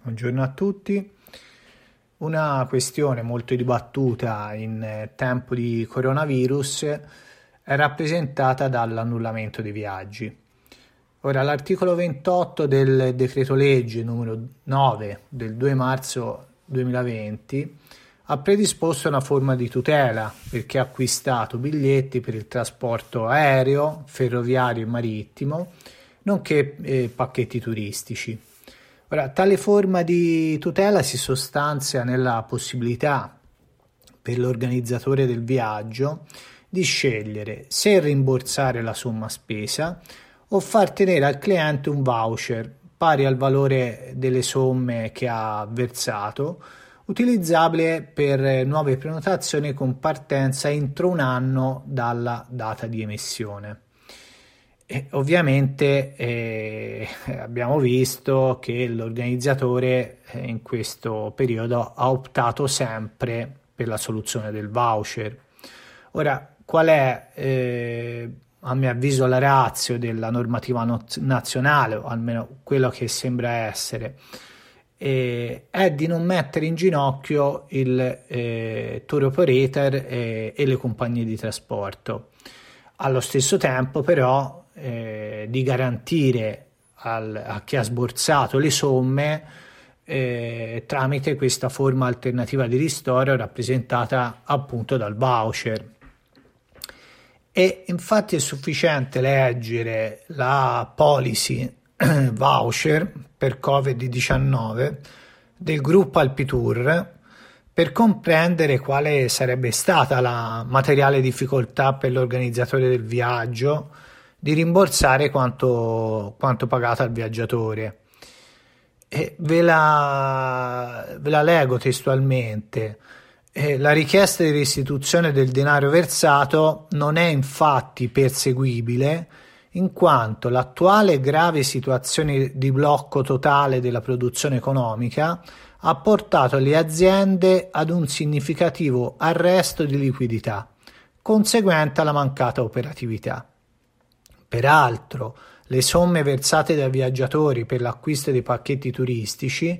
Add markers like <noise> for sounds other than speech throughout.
Buongiorno a tutti. Una questione molto dibattuta in tempo di coronavirus è rappresentata dall'annullamento dei viaggi. Ora, l'articolo 28 del decreto legge numero 9 del 2 marzo 2020 ha predisposto una forma di tutela per chi ha acquistato biglietti per il trasporto aereo, ferroviario e marittimo, nonché eh, pacchetti turistici. Ora, tale forma di tutela si sostanzia nella possibilità per l'organizzatore del viaggio di scegliere se rimborsare la somma spesa o far tenere al cliente un voucher pari al valore delle somme che ha versato, utilizzabile per nuove prenotazioni con partenza entro un anno dalla data di emissione. E ovviamente eh, abbiamo visto che l'organizzatore eh, in questo periodo ha optato sempre per la soluzione del voucher. Ora, qual è eh, a mio avviso la razio della normativa no- nazionale, o almeno quello che sembra essere? Eh, è di non mettere in ginocchio il eh, tour operator e le compagnie di trasporto. Allo stesso tempo, però, eh, di garantire al, a chi ha sborsato le somme eh, tramite questa forma alternativa di ristoro rappresentata appunto dal voucher. E infatti è sufficiente leggere la policy <clears throat> voucher per Covid-19 del gruppo Alpitour per comprendere quale sarebbe stata la materiale difficoltà per l'organizzatore del viaggio di rimborsare quanto, quanto pagato al viaggiatore. E ve la, ve la leggo testualmente. Eh, la richiesta di restituzione del denaro versato non è infatti perseguibile in quanto l'attuale grave situazione di blocco totale della produzione economica ha portato le aziende ad un significativo arresto di liquidità, conseguente alla mancata operatività. Peraltro, le somme versate dai viaggiatori per l'acquisto dei pacchetti turistici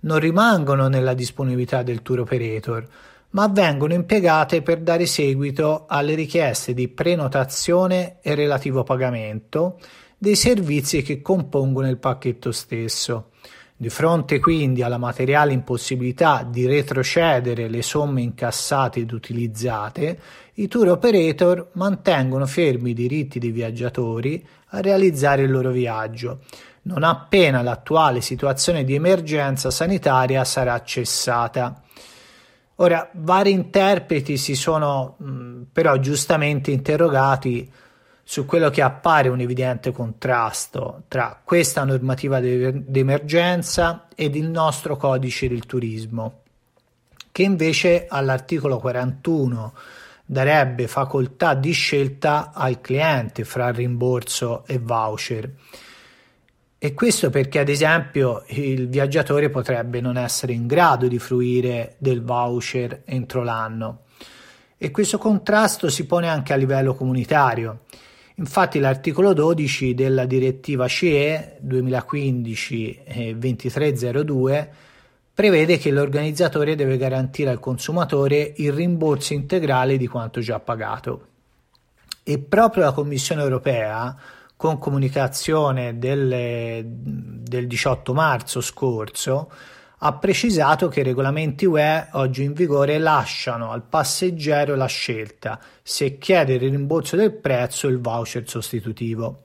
non rimangono nella disponibilità del tour operator, ma vengono impiegate per dare seguito alle richieste di prenotazione e relativo pagamento dei servizi che compongono il pacchetto stesso. Di fronte quindi alla materiale impossibilità di retrocedere le somme incassate ed utilizzate, i tour operator mantengono fermi i diritti dei viaggiatori a realizzare il loro viaggio, non appena l'attuale situazione di emergenza sanitaria sarà cessata. Ora, vari interpreti si sono mh, però giustamente interrogati su quello che appare un evidente contrasto tra questa normativa d'emergenza ed il nostro codice del turismo, che invece all'articolo 41 darebbe facoltà di scelta al cliente fra rimborso e voucher. E questo perché, ad esempio, il viaggiatore potrebbe non essere in grado di fruire del voucher entro l'anno. E questo contrasto si pone anche a livello comunitario. Infatti l'articolo 12 della direttiva CE 2015-2302 prevede che l'organizzatore deve garantire al consumatore il rimborso integrale di quanto già pagato. E proprio la Commissione europea, con comunicazione del, del 18 marzo scorso, ha precisato che i regolamenti UE oggi in vigore lasciano al passeggero la scelta se chiedere il rimborso del prezzo o il voucher sostitutivo.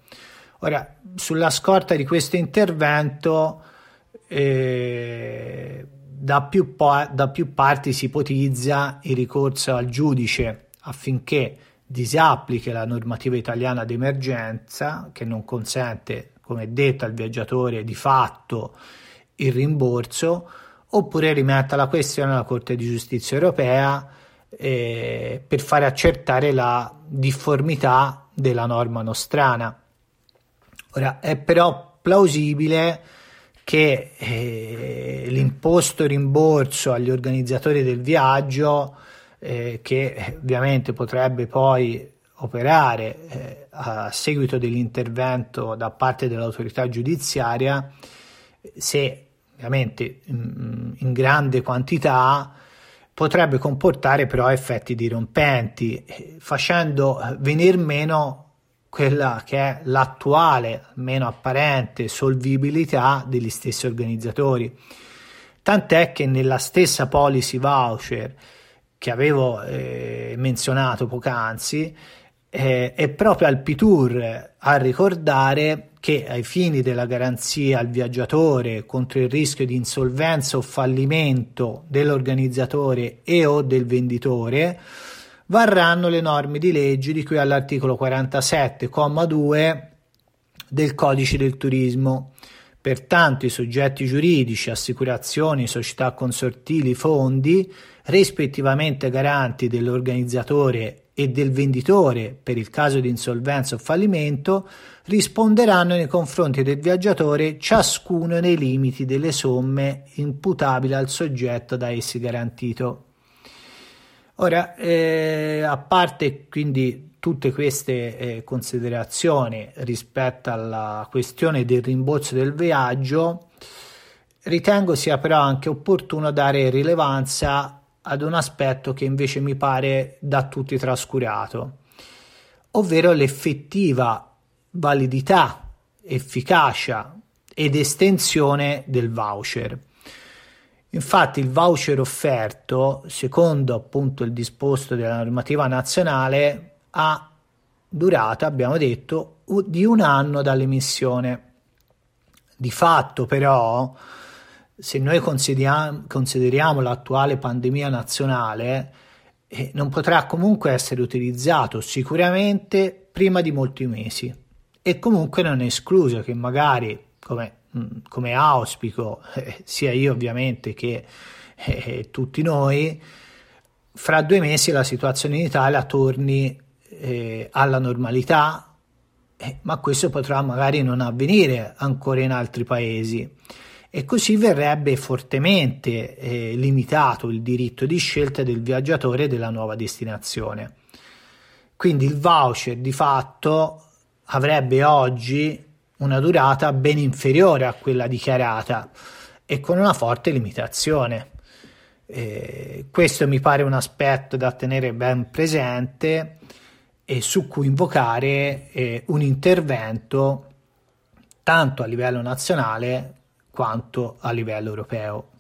Ora, sulla scorta di questo intervento, eh, da, più po- da più parti si ipotizza il ricorso al giudice affinché disapplichi la normativa italiana d'emergenza che non consente, come detto al viaggiatore, di fatto il rimborso oppure rimetta la questione alla Corte di Giustizia europea eh, per fare accertare la difformità della norma nostrana. Ora è però plausibile che eh, l'imposto rimborso agli organizzatori del viaggio, eh, che ovviamente potrebbe poi operare eh, a seguito dell'intervento da parte dell'autorità giudiziaria, se ovviamente in, grande quantità, potrebbe comportare però effetti dirompenti, facendo venir meno quella che è l'attuale, meno apparente, solvibilità degli stessi organizzatori. Tant'è che nella stessa policy voucher che avevo eh, menzionato poc'anzi, eh, è proprio al PITUR a ricordare che ai fini della garanzia al viaggiatore contro il rischio di insolvenza o fallimento dell'organizzatore e o del venditore varranno le norme di legge di cui all'articolo 47,2 del codice del turismo. Pertanto i soggetti giuridici, assicurazioni, società consortili, fondi, rispettivamente garanti dell'organizzatore e del venditore per il caso di insolvenza o fallimento risponderanno nei confronti del viaggiatore ciascuno nei limiti delle somme imputabili al soggetto da essi garantito. Ora, eh, a parte quindi tutte queste eh, considerazioni rispetto alla questione del rimborso del viaggio, ritengo sia però anche opportuno dare rilevanza ad un aspetto che invece mi pare da tutti trascurato, ovvero l'effettiva validità, efficacia ed estensione del voucher. Infatti il voucher offerto, secondo appunto il disposto della normativa nazionale, ha durata, abbiamo detto, di un anno dall'emissione. Di fatto però se noi consideriamo, consideriamo l'attuale pandemia nazionale, eh, non potrà comunque essere utilizzato sicuramente prima di molti mesi. E comunque non è escluso che magari come, mm, come auspico <laughs> eh, sia io ovviamente che eh, tutti noi fra due mesi la situazione in Italia torni eh, alla normalità eh, ma questo potrà magari non avvenire ancora in altri paesi e così verrebbe fortemente eh, limitato il diritto di scelta del viaggiatore della nuova destinazione. Quindi il voucher di fatto avrebbe oggi una durata ben inferiore a quella dichiarata e con una forte limitazione. Eh, questo mi pare un aspetto da tenere ben presente e su cui invocare eh, un intervento tanto a livello nazionale quanto a livello europeo.